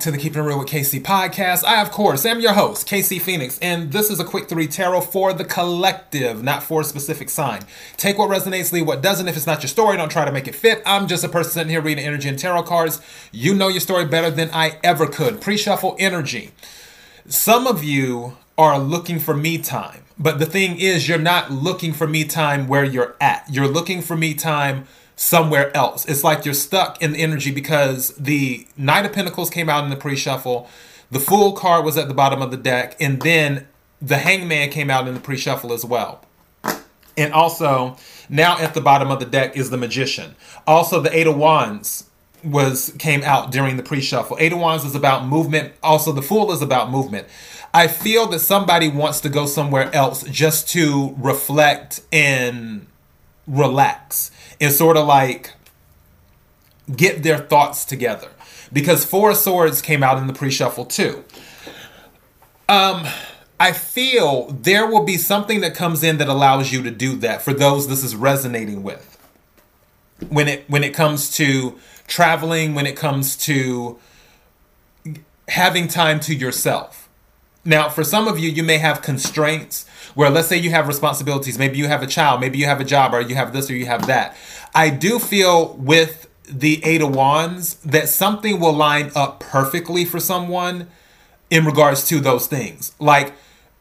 to the Keeping It Real with KC podcast. I, of course, am your host, KC Phoenix, and this is a quick three tarot for the collective, not for a specific sign. Take what resonates, leave what doesn't. If it's not your story, don't try to make it fit. I'm just a person sitting here reading energy and tarot cards. You know your story better than I ever could. Pre shuffle energy. Some of you are looking for me time, but the thing is, you're not looking for me time where you're at. You're looking for me time somewhere else. It's like you're stuck in the energy because the Knight of Pentacles came out in the pre shuffle, the Fool card was at the bottom of the deck, and then the Hangman came out in the pre shuffle as well. And also, now at the bottom of the deck is the Magician. Also, the Eight of Wands was came out during the pre-shuffle. Eight of Wands is about movement. Also, the Fool is about movement. I feel that somebody wants to go somewhere else just to reflect and relax and sort of like get their thoughts together. Because four swords came out in the pre-shuffle too. Um i feel there will be something that comes in that allows you to do that for those this is resonating with. When it when it comes to traveling when it comes to having time to yourself now for some of you you may have constraints where let's say you have responsibilities. Maybe you have a child. Maybe you have a job or you have this or you have that. I do feel with the eight of wands that something will line up perfectly for someone in regards to those things. Like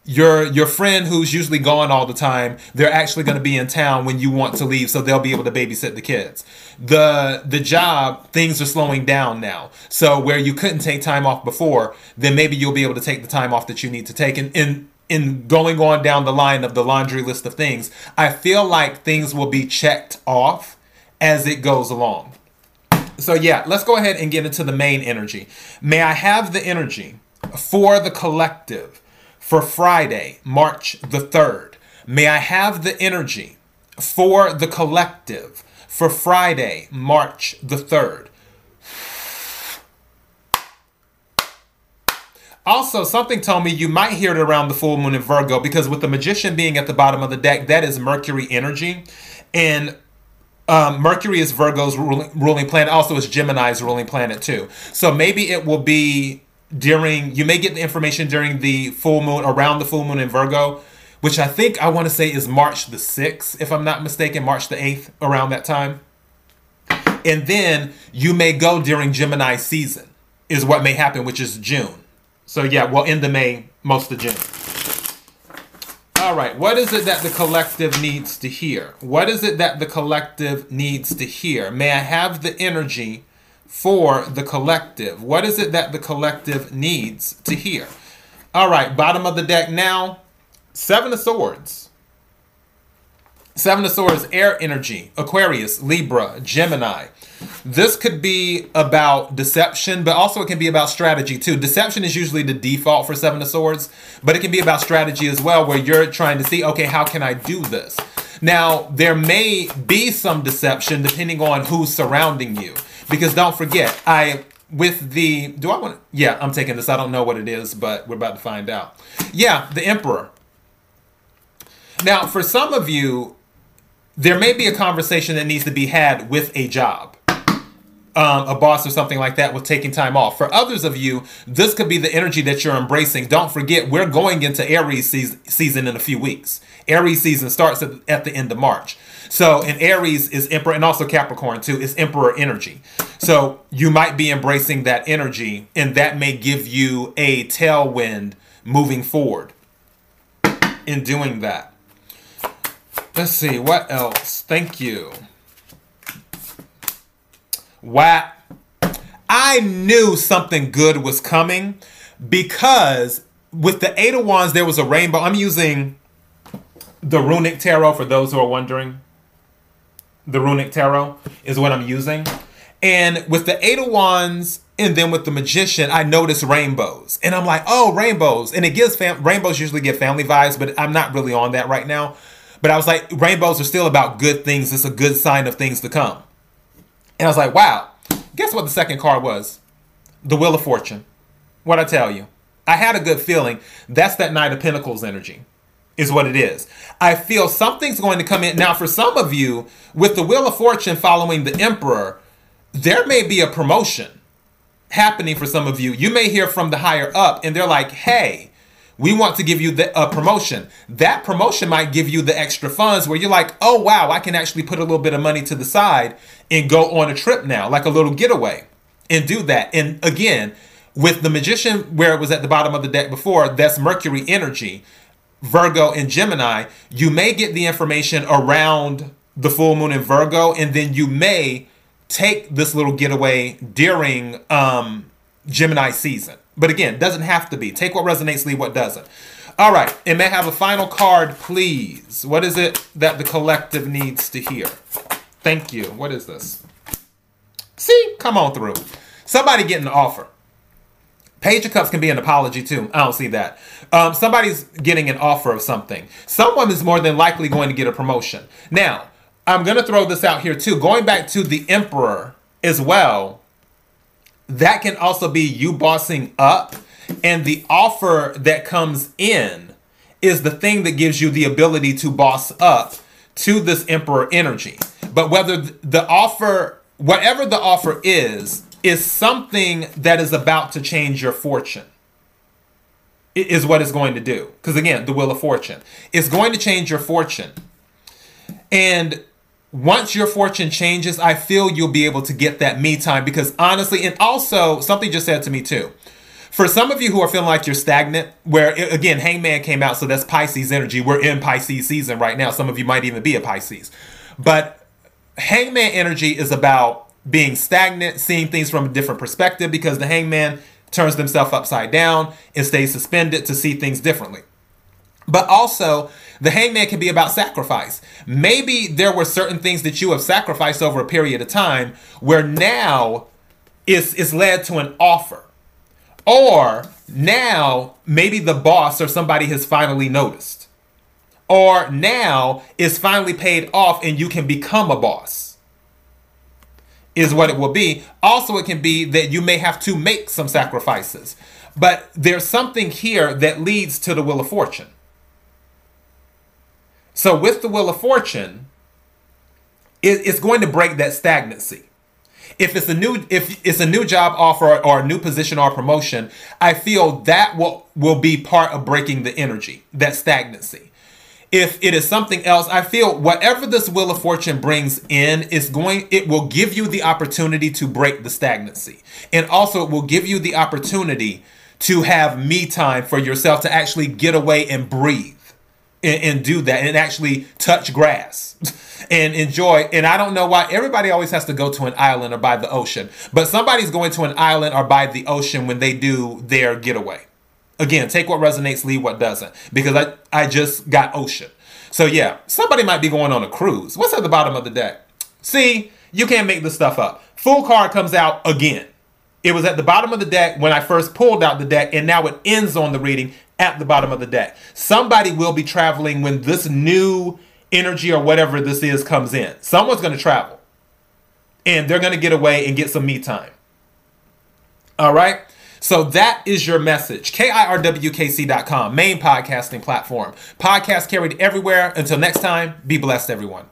your your friend who's usually gone all the time they're actually going to be in town when you want to leave so they'll be able to babysit the kids. The the job things are slowing down now. So where you couldn't take time off before then maybe you'll be able to take the time off that you need to take. And in in going on down the line of the laundry list of things i feel like things will be checked off as it goes along. So yeah let's go ahead and get into the main energy. May i have the energy for the collective for Friday, March the 3rd. May I have the energy for the collective for Friday, March the 3rd. Also, something told me you might hear it around the full moon in Virgo because with the magician being at the bottom of the deck, that is Mercury energy. And um, Mercury is Virgo's ruling, ruling planet. Also, it's Gemini's ruling planet too. So maybe it will be during you may get the information during the full moon around the full moon in Virgo, which I think I want to say is March the 6th, if I'm not mistaken, March the 8th, around that time. And then you may go during Gemini season, is what may happen, which is June. So yeah, well, into May, most of June. All right, what is it that the collective needs to hear? What is it that the collective needs to hear? May I have the energy for the collective? What is it that the collective needs to hear? All right, bottom of the deck now, Seven of Swords. Seven of Swords, air energy, Aquarius, Libra, Gemini. This could be about deception, but also it can be about strategy too. Deception is usually the default for Seven of Swords, but it can be about strategy as well, where you're trying to see, okay, how can I do this? Now, there may be some deception depending on who's surrounding you. Because don't forget, I with the do I want yeah, I'm taking this. I don't know what it is, but we're about to find out. Yeah, the emperor. Now, for some of you, there may be a conversation that needs to be had with a job. Um, a boss or something like that with taking time off. For others of you, this could be the energy that you're embracing. Don't forget, we're going into Aries season in a few weeks. Aries season starts at, the end of March. So, and Aries is Emperor, and also Capricorn too, is Emperor energy. So, you might be embracing that energy, and that may give you a tailwind moving forward in doing that. Let's see, what else? Thank you. Wow. I knew something good was coming because with the Eight of Wands, there was a rainbow. I'm using the Runic Tarot for those who are wondering the runic tarot is what I'm using. And with the Eight of Wands and then with the Magician, I notice rainbows. And I'm like, oh, rainbows. And it gives fam- rainbows usually give family vibes, but I'm not really on that right now. But I was like, rainbows are still about good things. It's a good sign of things to come. And I was like, wow. Guess what the second card was? The Wheel of Fortune. What I tell you. I had a good feeling. That's that Knight of Pentacles energy is what it is. I feel something's going to come in. Now, for some of you, with the Wheel of Fortune following the Emperor, there may be a promotion. happening for some of you. You may hear from the higher up and they're like, hey, we want to give you the, a promotion. That promotion might give you the extra funds where you're like, oh, wow, I can actually put a little bit of money to the side and go on a trip now, like a little getaway, and do that. And again, with the magician, where it was at the bottom of the deck before, that's Mercury energy, Virgo and Gemini. You may get the information around the full moon in Virgo, and then you may take this little getaway during um, Gemini season. But again, doesn't have to be. Take what resonates, leave what doesn't. All right, and may have a final card, please. What is it that the collective needs to hear? Thank you. What is this? See, come on through. Somebody getting an offer. Page of Cups can be an apology too. I don't see that. Um, somebody's getting an offer of something. Someone is more than likely going to get a promotion. Now, I'm going to throw this out here too. Going back to the Emperor as well, that can also be you bossing up. And the offer that comes in is the thing that gives you the ability to boss up to this Emperor energy. But whether the offer, whatever the offer is, is something that is about to change your fortune is what it's going to do. Because again, the wheel of fortune. is going to change your fortune. And once your fortune changes, I feel you'll be able to get that me time because honestly, and also something just said to me too. For some of you who are feeling like you're stagnant, where again, Hangman came out, so that's Pisces energy. We're in Pisces season right now. Some of you might even be a Pisces. But Hangman energy is about being stagnant, seeing things from a different perspective because the Hangman turns themselves upside down and stays suspended to see things differently. But also, the hangman can be about sacrifice. Maybe there were certain things that you have sacrificed over a period of time where now it's, it's led to an offer. Or now maybe the boss or somebody has finally noticed. Or now it's finally paid off and you can become a boss. Is what it will be. Also, it can be that you may have to make some sacrifices. But there's something here that leads to the Wheel of Fortune. So with the Wheel of Fortune, it's going to break that stagnancy. If it's a new if it's a new job offer or a new position or promotion, I feel that will will be part of breaking the energy, that stagnancy. If it is something else, I feel whatever this wheel of fortune brings in is going it will give you the opportunity to break the stagnancy. And also it will give you the opportunity to have me time for yourself to actually get away and breathe and, and do that and actually touch grass and enjoy. And I don't know why everybody always has to go to an island or by the ocean, but somebody's going to an island or by the ocean when they do their getaway. Again, take what resonates, leave what doesn't, because I, I just got ocean. So yeah, somebody might be going on a cruise. What's at the bottom of the deck? See, you can't make this stuff up. Fool card comes out again. It was at the bottom of the deck when I first pulled out the deck, and now it ends on the reading at the bottom of the deck. Somebody will be traveling when this new energy or whatever this is comes in. Someone's going to travel. And they're going to get away and get some me time. All right? So that is your message. KIRWKC.com, main podcasting platform. Podcast carried everywhere. Until next time, be blessed, everyone.